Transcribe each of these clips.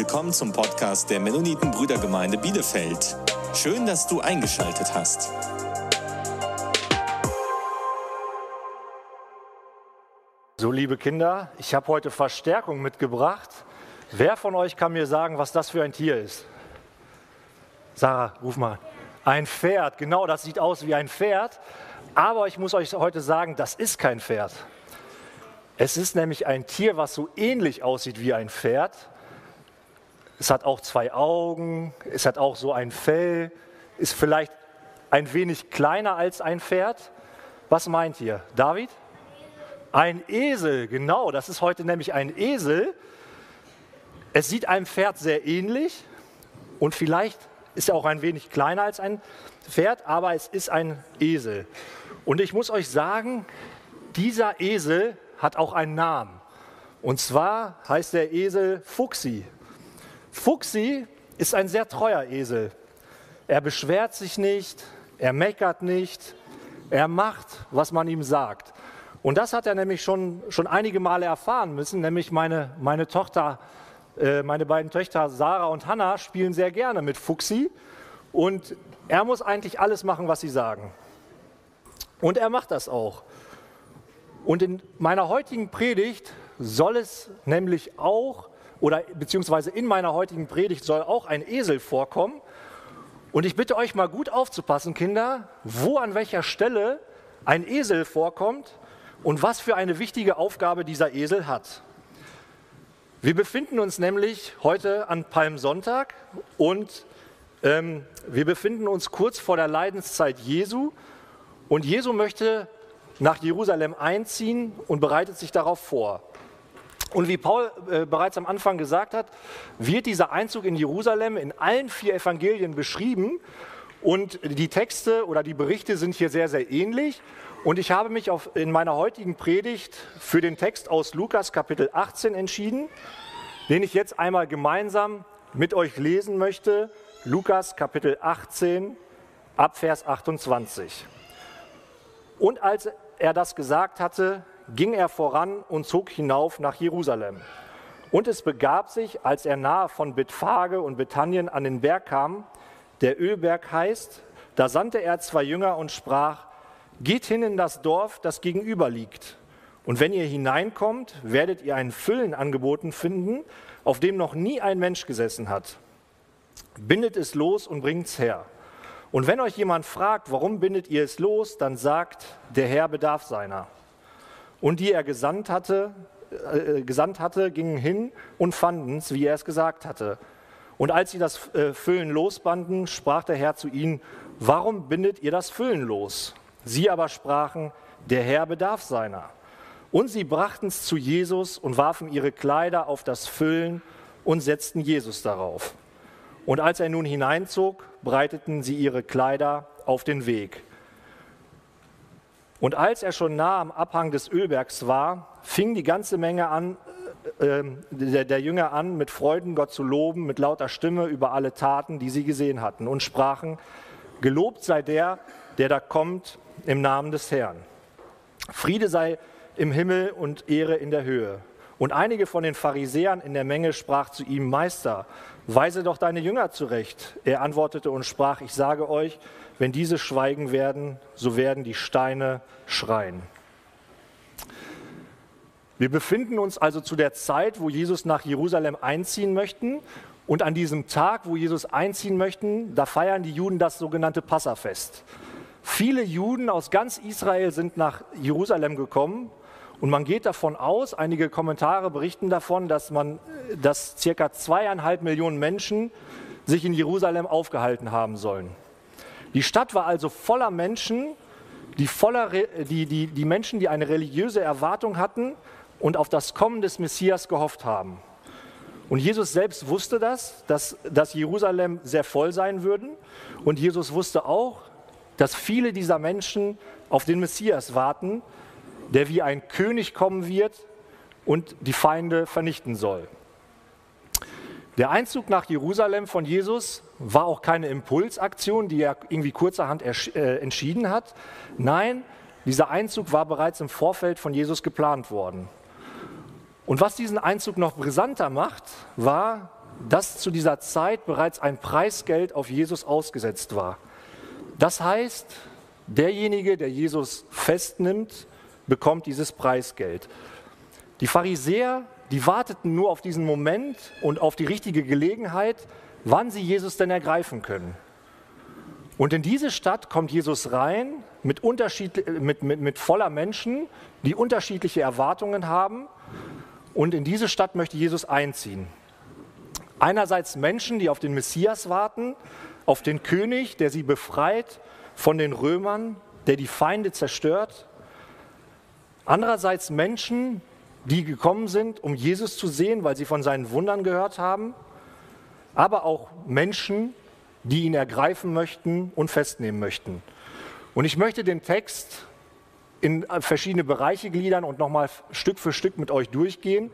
willkommen zum Podcast der Mennoniten Brüdergemeinde Bielefeld. Schön, dass du eingeschaltet hast. So, liebe Kinder, ich habe heute Verstärkung mitgebracht. Wer von euch kann mir sagen, was das für ein Tier ist? Sarah, ruf mal. Ein Pferd, genau, das sieht aus wie ein Pferd. Aber ich muss euch heute sagen, das ist kein Pferd. Es ist nämlich ein Tier, was so ähnlich aussieht wie ein Pferd. Es hat auch zwei Augen, es hat auch so ein Fell, ist vielleicht ein wenig kleiner als ein Pferd. Was meint ihr? David? Ein Esel, genau, das ist heute nämlich ein Esel. Es sieht einem Pferd sehr ähnlich und vielleicht ist er auch ein wenig kleiner als ein Pferd, aber es ist ein Esel. Und ich muss euch sagen, dieser Esel hat auch einen Namen. Und zwar heißt der Esel Fuchsi. Fuchsi ist ein sehr treuer Esel. Er beschwert sich nicht, er meckert nicht, er macht, was man ihm sagt. Und das hat er nämlich schon, schon einige Male erfahren müssen, nämlich meine, meine Tochter, äh, meine beiden Töchter Sarah und Hannah spielen sehr gerne mit Fuchsi und er muss eigentlich alles machen, was sie sagen. Und er macht das auch. Und in meiner heutigen Predigt soll es nämlich auch, oder beziehungsweise in meiner heutigen Predigt soll auch ein Esel vorkommen. Und ich bitte euch mal gut aufzupassen, Kinder, wo an welcher Stelle ein Esel vorkommt und was für eine wichtige Aufgabe dieser Esel hat. Wir befinden uns nämlich heute an Palmsonntag und ähm, wir befinden uns kurz vor der Leidenszeit Jesu und Jesu möchte nach Jerusalem einziehen und bereitet sich darauf vor. Und wie Paul äh, bereits am Anfang gesagt hat, wird dieser Einzug in Jerusalem in allen vier Evangelien beschrieben. Und die Texte oder die Berichte sind hier sehr, sehr ähnlich. Und ich habe mich auf, in meiner heutigen Predigt für den Text aus Lukas Kapitel 18 entschieden, den ich jetzt einmal gemeinsam mit euch lesen möchte. Lukas Kapitel 18 ab Vers 28. Und als er das gesagt hatte, ging er voran und zog hinauf nach Jerusalem. Und es begab sich, als er nahe von Bethphage und Bethanien an den Berg kam, der Ölberg heißt, da sandte er zwei Jünger und sprach, geht hin in das Dorf, das gegenüber liegt. Und wenn ihr hineinkommt, werdet ihr ein Füllen angeboten finden, auf dem noch nie ein Mensch gesessen hat. Bindet es los und bringt's her. Und wenn euch jemand fragt, warum bindet ihr es los, dann sagt, der Herr bedarf seiner. Und die er gesandt hatte, äh, gesandt hatte, gingen hin und fanden es, wie er es gesagt hatte. Und als sie das äh, Füllen losbanden, sprach der Herr zu ihnen, warum bindet ihr das Füllen los? Sie aber sprachen, der Herr bedarf seiner. Und sie brachten es zu Jesus und warfen ihre Kleider auf das Füllen und setzten Jesus darauf. Und als er nun hineinzog, breiteten sie ihre Kleider auf den Weg. Und als er schon nah am Abhang des Ölbergs war, fing die ganze Menge an, äh, der, der Jünger an, mit Freuden Gott zu loben, mit lauter Stimme über alle Taten, die sie gesehen hatten, und sprachen, Gelobt sei der, der da kommt im Namen des Herrn. Friede sei im Himmel und Ehre in der Höhe. Und einige von den Pharisäern in der Menge sprach zu ihm, Meister, weise doch deine Jünger zurecht. Er antwortete und sprach, ich sage euch, wenn diese schweigen werden, so werden die Steine schreien. Wir befinden uns also zu der Zeit, wo Jesus nach Jerusalem einziehen möchten. Und an diesem Tag, wo Jesus einziehen möchten, da feiern die Juden das sogenannte Passafest. Viele Juden aus ganz Israel sind nach Jerusalem gekommen, und man geht davon aus, einige Kommentare berichten davon, dass, man, dass circa zweieinhalb Millionen Menschen sich in Jerusalem aufgehalten haben sollen. Die Stadt war also voller Menschen, die, voller, die, die, die Menschen, die eine religiöse Erwartung hatten und auf das Kommen des Messias gehofft haben. Und Jesus selbst wusste das, dass, dass Jerusalem sehr voll sein würde. Und Jesus wusste auch, dass viele dieser Menschen auf den Messias warten, der wie ein König kommen wird und die Feinde vernichten soll. Der Einzug nach Jerusalem von Jesus war auch keine Impulsaktion, die er irgendwie kurzerhand äh, entschieden hat. Nein, dieser Einzug war bereits im Vorfeld von Jesus geplant worden. Und was diesen Einzug noch brisanter macht, war, dass zu dieser Zeit bereits ein Preisgeld auf Jesus ausgesetzt war. Das heißt, derjenige, der Jesus festnimmt, bekommt dieses Preisgeld. Die Pharisäer, die warteten nur auf diesen Moment und auf die richtige Gelegenheit, wann sie Jesus denn ergreifen können. Und in diese Stadt kommt Jesus rein mit, mit, mit, mit voller Menschen, die unterschiedliche Erwartungen haben. Und in diese Stadt möchte Jesus einziehen. Einerseits Menschen, die auf den Messias warten, auf den König, der sie befreit von den Römern, der die Feinde zerstört. Andererseits Menschen, die gekommen sind, um Jesus zu sehen, weil sie von seinen Wundern gehört haben. Aber auch Menschen, die ihn ergreifen möchten und festnehmen möchten. Und ich möchte den Text in verschiedene Bereiche gliedern und nochmal Stück für Stück mit euch durchgehen.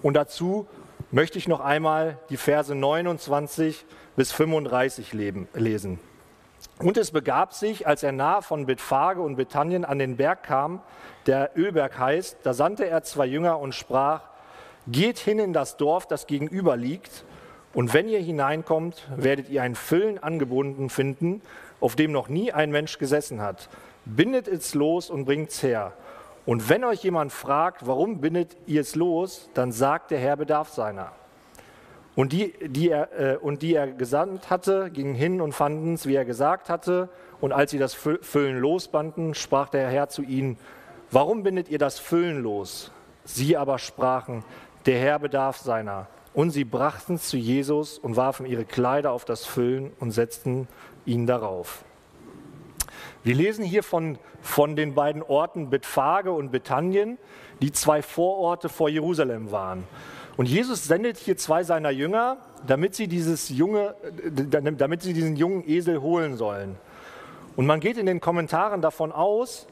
Und dazu möchte ich noch einmal die Verse 29 bis 35 lesen. Und es begab sich, als er nahe von Bethphage und Bethanien an den Berg kam, der Ölberg heißt, da sandte er zwei Jünger und sprach, geht hin in das Dorf, das gegenüber liegt, und wenn ihr hineinkommt, werdet ihr ein Füllen angebunden finden, auf dem noch nie ein Mensch gesessen hat. Bindet es los und bringt es her. Und wenn euch jemand fragt, warum bindet ihr es los, dann sagt der Herr bedarf seiner. Und die, die er, äh, und die er gesandt hatte, gingen hin und fanden es, wie er gesagt hatte. Und als sie das Füllen losbanden, sprach der Herr zu ihnen, warum bindet ihr das Füllen los? Sie aber sprachen, der Herr bedarf seiner. Und sie brachten es zu Jesus und warfen ihre Kleider auf das Füllen und setzten ihn darauf. Wir lesen hier von, von den beiden Orten Bethphage und Bethanien, die zwei Vororte vor Jerusalem waren. Und Jesus sendet hier zwei seiner Jünger, damit sie, dieses junge, damit sie diesen jungen Esel holen sollen. Und man geht in den Kommentaren davon aus,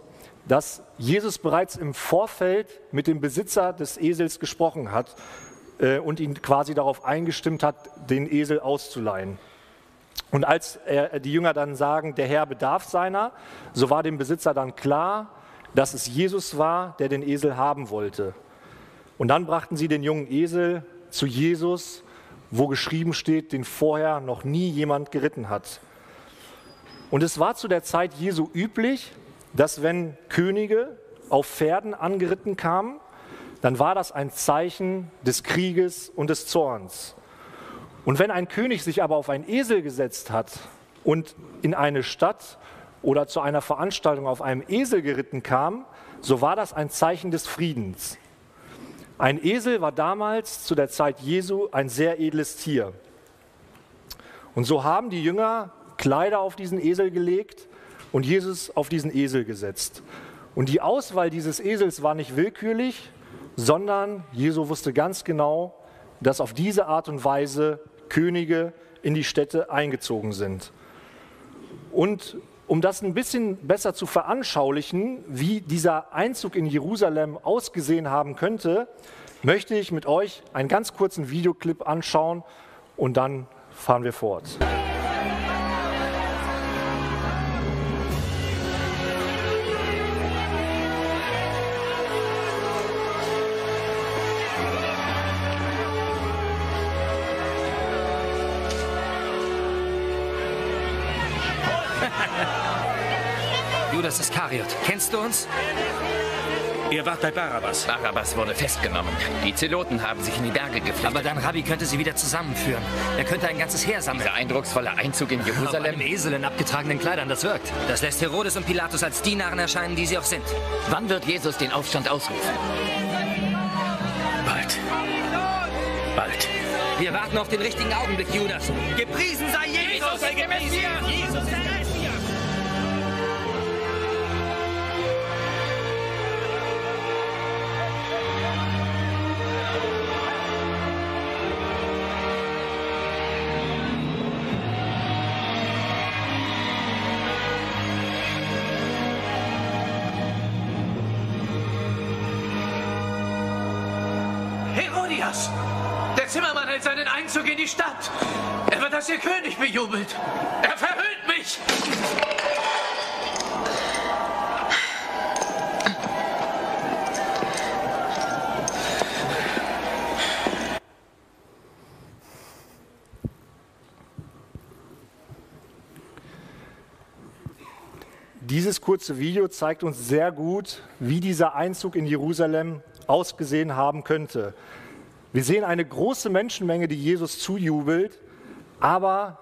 dass Jesus bereits im Vorfeld mit dem Besitzer des Esels gesprochen hat äh, und ihn quasi darauf eingestimmt hat, den Esel auszuleihen. Und als er, die Jünger dann sagen, der Herr bedarf seiner, so war dem Besitzer dann klar, dass es Jesus war, der den Esel haben wollte. Und dann brachten sie den jungen Esel zu Jesus, wo geschrieben steht, den vorher noch nie jemand geritten hat. Und es war zu der Zeit Jesu üblich, dass wenn Könige auf Pferden angeritten kamen, dann war das ein Zeichen des Krieges und des Zorns. Und wenn ein König sich aber auf einen Esel gesetzt hat und in eine Stadt oder zu einer Veranstaltung auf einem Esel geritten kam, so war das ein Zeichen des Friedens. Ein Esel war damals zu der Zeit Jesu ein sehr edles Tier. Und so haben die Jünger Kleider auf diesen Esel gelegt und Jesus auf diesen Esel gesetzt. Und die Auswahl dieses Esels war nicht willkürlich, sondern Jesu wusste ganz genau, dass auf diese Art und Weise Könige in die Städte eingezogen sind. Und um das ein bisschen besser zu veranschaulichen, wie dieser Einzug in Jerusalem ausgesehen haben könnte, möchte ich mit euch einen ganz kurzen Videoclip anschauen und dann fahren wir fort. Judas Iskariot. Kennst du uns? Ihr wart bei Barabbas. Barabbas wurde festgenommen. Die Zeloten haben sich in die Berge geflüchtet. Aber dein Rabbi könnte sie wieder zusammenführen. Er könnte ein ganzes Heer sammeln. Dieser eindrucksvolle Einzug in Auf Jerusalem. einem Esel in abgetragenen Kleidern, das wirkt. Das lässt Herodes und Pilatus als die Narren erscheinen, die sie auch sind. Wann wird Jesus den Aufstand ausrufen? Bald. Bald. Wir warten auf den richtigen Augenblick, Judas. Gepriesen sei Jesus, der Messias! Jesus, der Zimmermann hält seinen Einzug in die Stadt. Er wird als der König bejubelt. Er verhöhnt mich. Dieses kurze Video zeigt uns sehr gut, wie dieser Einzug in Jerusalem ausgesehen haben könnte. Wir sehen eine große Menschenmenge, die Jesus zujubelt, aber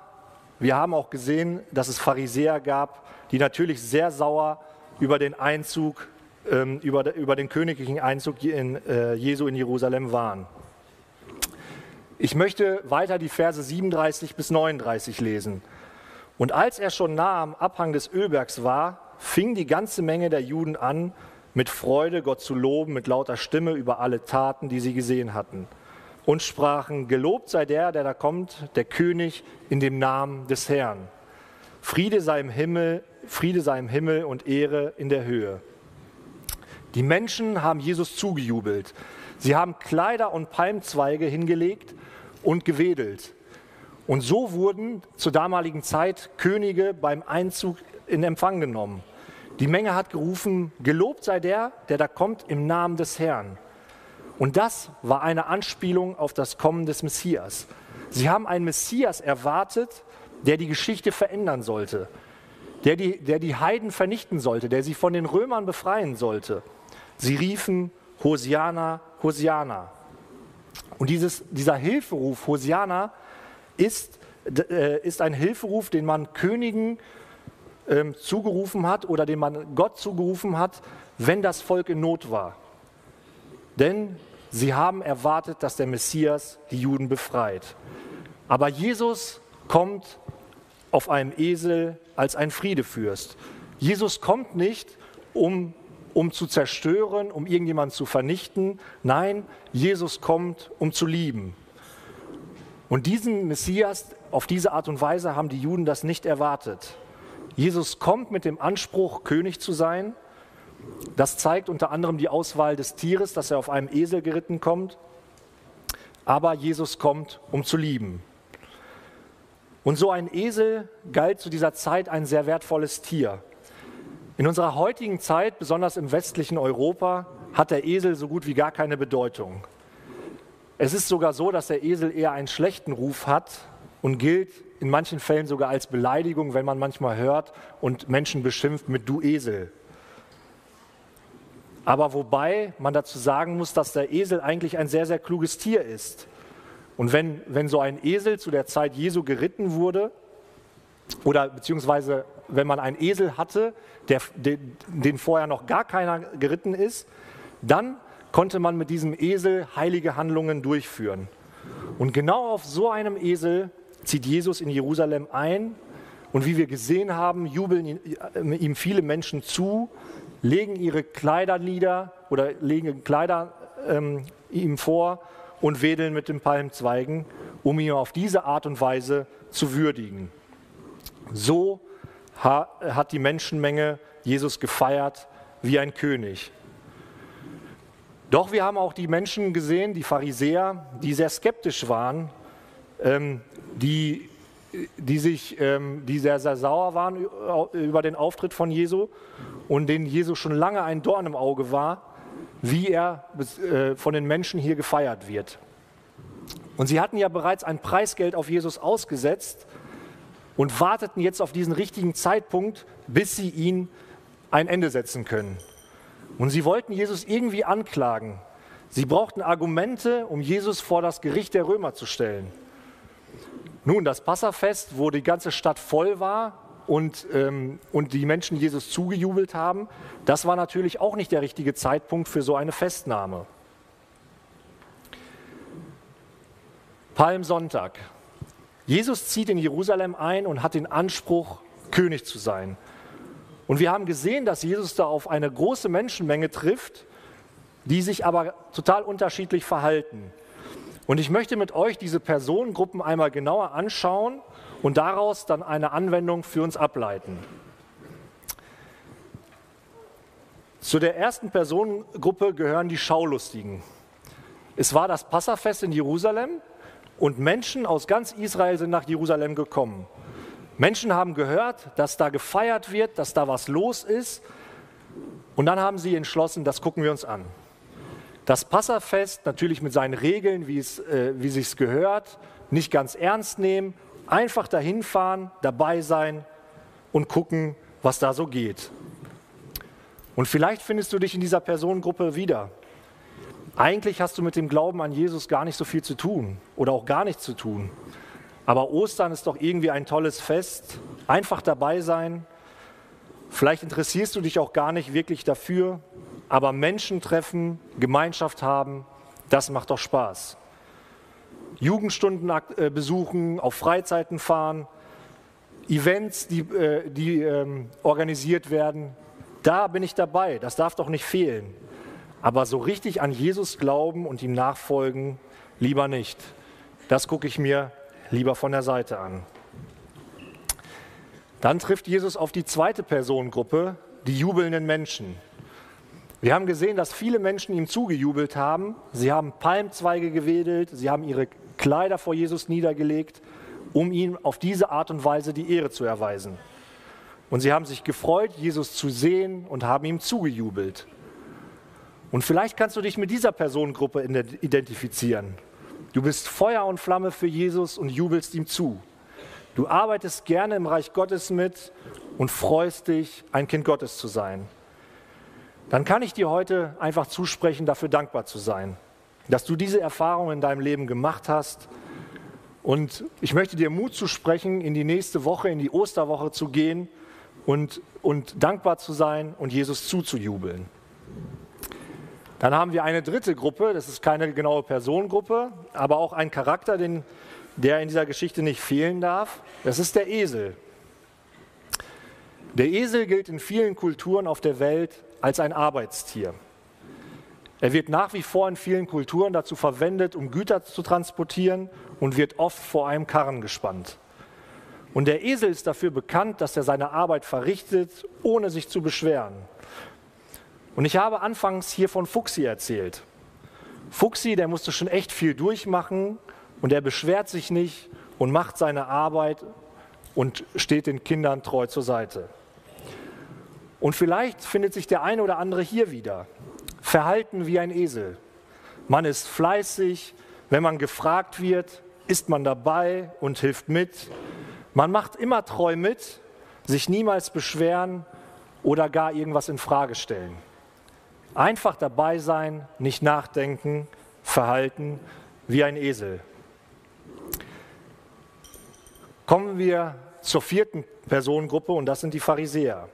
wir haben auch gesehen, dass es Pharisäer gab, die natürlich sehr sauer über den Einzug, ähm, über, über, den königlichen Einzug in, äh, Jesu in Jerusalem waren. Ich möchte weiter die Verse 37 bis 39 lesen. Und als er schon nah am Abhang des Ölbergs war, fing die ganze Menge der Juden an, mit Freude Gott zu loben, mit lauter Stimme über alle Taten, die sie gesehen hatten. Und sprachen, gelobt sei der, der da kommt, der König in dem Namen des Herrn. Friede sei im Himmel, Friede sei im Himmel und Ehre in der Höhe. Die Menschen haben Jesus zugejubelt. Sie haben Kleider und Palmzweige hingelegt und gewedelt. Und so wurden zur damaligen Zeit Könige beim Einzug in Empfang genommen. Die Menge hat gerufen, gelobt sei der, der da kommt im Namen des Herrn. Und das war eine Anspielung auf das Kommen des Messias. Sie haben einen Messias erwartet, der die Geschichte verändern sollte, der die, der die Heiden vernichten sollte, der sie von den Römern befreien sollte. Sie riefen Hosiana, Hosiana. Und dieses, dieser Hilferuf Hosiana ist, äh, ist ein Hilferuf, den man Königen ähm, zugerufen hat oder den man Gott zugerufen hat, wenn das Volk in Not war. Denn sie haben erwartet, dass der Messias die Juden befreit. Aber Jesus kommt auf einem Esel als ein Friedefürst. Jesus kommt nicht, um, um zu zerstören, um irgendjemanden zu vernichten. Nein, Jesus kommt, um zu lieben. Und diesen Messias, auf diese Art und Weise haben die Juden das nicht erwartet. Jesus kommt mit dem Anspruch, König zu sein. Das zeigt unter anderem die Auswahl des Tieres, dass er auf einem Esel geritten kommt. Aber Jesus kommt, um zu lieben. Und so ein Esel galt zu dieser Zeit ein sehr wertvolles Tier. In unserer heutigen Zeit, besonders im westlichen Europa, hat der Esel so gut wie gar keine Bedeutung. Es ist sogar so, dass der Esel eher einen schlechten Ruf hat und gilt in manchen Fällen sogar als Beleidigung, wenn man manchmal hört und Menschen beschimpft mit du Esel. Aber wobei man dazu sagen muss, dass der Esel eigentlich ein sehr, sehr kluges Tier ist. Und wenn, wenn so ein Esel zu der Zeit Jesu geritten wurde, oder beziehungsweise wenn man einen Esel hatte, der, den, den vorher noch gar keiner geritten ist, dann konnte man mit diesem Esel heilige Handlungen durchführen. Und genau auf so einem Esel zieht Jesus in Jerusalem ein. Und wie wir gesehen haben, jubeln ihm viele Menschen zu, legen ihre Kleider nieder oder legen Kleider ähm, ihm vor und wedeln mit den Palmzweigen, um ihn auf diese Art und Weise zu würdigen. So hat die Menschenmenge Jesus gefeiert wie ein König. Doch wir haben auch die Menschen gesehen, die Pharisäer, die sehr skeptisch waren, ähm, die, die, sich, ähm, die sehr, sehr sauer waren über den Auftritt von Jesu und denen Jesu schon lange ein Dorn im Auge war, wie er äh, von den Menschen hier gefeiert wird. Und sie hatten ja bereits ein Preisgeld auf Jesus ausgesetzt und warteten jetzt auf diesen richtigen Zeitpunkt, bis sie ihn ein Ende setzen können. Und sie wollten Jesus irgendwie anklagen. Sie brauchten Argumente, um Jesus vor das Gericht der Römer zu stellen. Nun, das Passafest, wo die ganze Stadt voll war und, ähm, und die Menschen Jesus zugejubelt haben, das war natürlich auch nicht der richtige Zeitpunkt für so eine Festnahme. Palmsonntag. Jesus zieht in Jerusalem ein und hat den Anspruch, König zu sein. Und wir haben gesehen, dass Jesus da auf eine große Menschenmenge trifft, die sich aber total unterschiedlich verhalten. Und ich möchte mit euch diese Personengruppen einmal genauer anschauen und daraus dann eine Anwendung für uns ableiten. Zu der ersten Personengruppe gehören die Schaulustigen. Es war das Passafest in Jerusalem und Menschen aus ganz Israel sind nach Jerusalem gekommen. Menschen haben gehört, dass da gefeiert wird, dass da was los ist. Und dann haben sie entschlossen, das gucken wir uns an. Das Passafest natürlich mit seinen Regeln, wie es äh, wie sich's gehört, nicht ganz ernst nehmen, einfach dahin fahren, dabei sein und gucken, was da so geht. Und vielleicht findest du dich in dieser Personengruppe wieder. Eigentlich hast du mit dem Glauben an Jesus gar nicht so viel zu tun oder auch gar nichts zu tun. Aber Ostern ist doch irgendwie ein tolles Fest. Einfach dabei sein. Vielleicht interessierst du dich auch gar nicht wirklich dafür, aber Menschen treffen, Gemeinschaft haben, das macht doch Spaß. Jugendstunden äh, besuchen, auf Freizeiten fahren, Events, die, äh, die ähm, organisiert werden, da bin ich dabei. Das darf doch nicht fehlen. Aber so richtig an Jesus glauben und ihm nachfolgen, lieber nicht. Das gucke ich mir lieber von der Seite an. Dann trifft Jesus auf die zweite Personengruppe, die jubelnden Menschen. Wir haben gesehen, dass viele Menschen ihm zugejubelt haben. Sie haben Palmzweige gewedelt, sie haben ihre Kleider vor Jesus niedergelegt, um ihm auf diese Art und Weise die Ehre zu erweisen. Und sie haben sich gefreut, Jesus zu sehen und haben ihm zugejubelt. Und vielleicht kannst du dich mit dieser Personengruppe identifizieren. Du bist Feuer und Flamme für Jesus und jubelst ihm zu. Du arbeitest gerne im Reich Gottes mit und freust dich, ein Kind Gottes zu sein. Dann kann ich dir heute einfach zusprechen, dafür dankbar zu sein, dass du diese Erfahrung in deinem Leben gemacht hast. Und ich möchte dir Mut zu sprechen, in die nächste Woche, in die Osterwoche zu gehen und, und dankbar zu sein und Jesus zuzujubeln. Dann haben wir eine dritte Gruppe, das ist keine genaue Personengruppe, aber auch ein Charakter, den, der in dieser Geschichte nicht fehlen darf. Das ist der Esel. Der Esel gilt in vielen Kulturen auf der Welt als ein Arbeitstier. Er wird nach wie vor in vielen Kulturen dazu verwendet, um Güter zu transportieren und wird oft vor einem Karren gespannt. Und der Esel ist dafür bekannt, dass er seine Arbeit verrichtet, ohne sich zu beschweren. Und ich habe anfangs hier von Fuchsi erzählt. Fuchsi, der musste schon echt viel durchmachen und er beschwert sich nicht und macht seine Arbeit und steht den Kindern treu zur Seite. Und vielleicht findet sich der eine oder andere hier wieder. Verhalten wie ein Esel. Man ist fleißig, wenn man gefragt wird, ist man dabei und hilft mit. Man macht immer treu mit, sich niemals beschweren oder gar irgendwas in Frage stellen. Einfach dabei sein, nicht nachdenken, verhalten wie ein Esel. Kommen wir zur vierten Personengruppe und das sind die Pharisäer.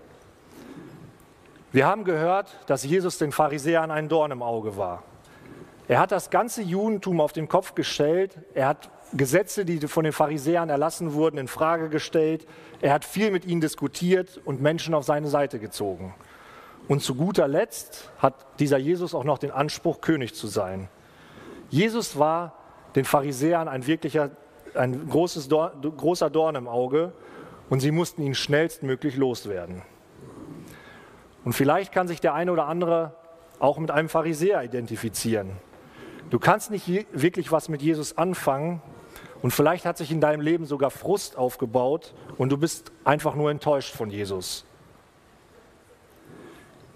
Wir haben gehört, dass Jesus den Pharisäern ein Dorn im Auge war. Er hat das ganze Judentum auf den Kopf gestellt. Er hat Gesetze, die von den Pharisäern erlassen wurden, in Frage gestellt. Er hat viel mit ihnen diskutiert und Menschen auf seine Seite gezogen. Und zu guter Letzt hat dieser Jesus auch noch den Anspruch, König zu sein. Jesus war den Pharisäern ein wirklicher, ein großes Dorn, großer Dorn im Auge und sie mussten ihn schnellstmöglich loswerden. Und vielleicht kann sich der eine oder andere auch mit einem Pharisäer identifizieren. Du kannst nicht wirklich was mit Jesus anfangen und vielleicht hat sich in deinem Leben sogar Frust aufgebaut und du bist einfach nur enttäuscht von Jesus.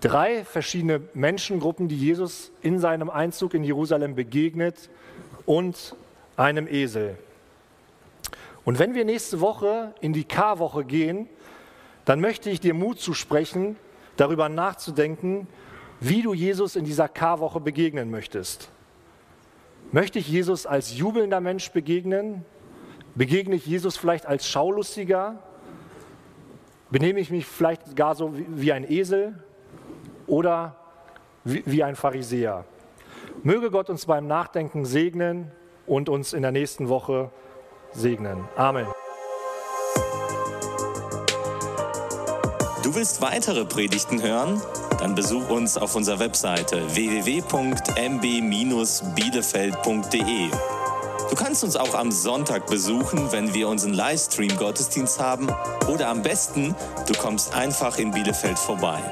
Drei verschiedene Menschengruppen, die Jesus in seinem Einzug in Jerusalem begegnet und einem Esel. Und wenn wir nächste Woche in die Karwoche gehen, dann möchte ich dir Mut zusprechen, darüber nachzudenken, wie du Jesus in dieser Karwoche begegnen möchtest. Möchte ich Jesus als jubelnder Mensch begegnen? Begegne ich Jesus vielleicht als Schaulustiger? Benehme ich mich vielleicht gar so wie ein Esel oder wie ein Pharisäer? Möge Gott uns beim Nachdenken segnen und uns in der nächsten Woche segnen. Amen. Willst weitere Predigten hören? Dann besuch uns auf unserer Webseite www.mb-bielefeld.de. Du kannst uns auch am Sonntag besuchen, wenn wir unseren Livestream-Gottesdienst haben. Oder am besten, du kommst einfach in Bielefeld vorbei.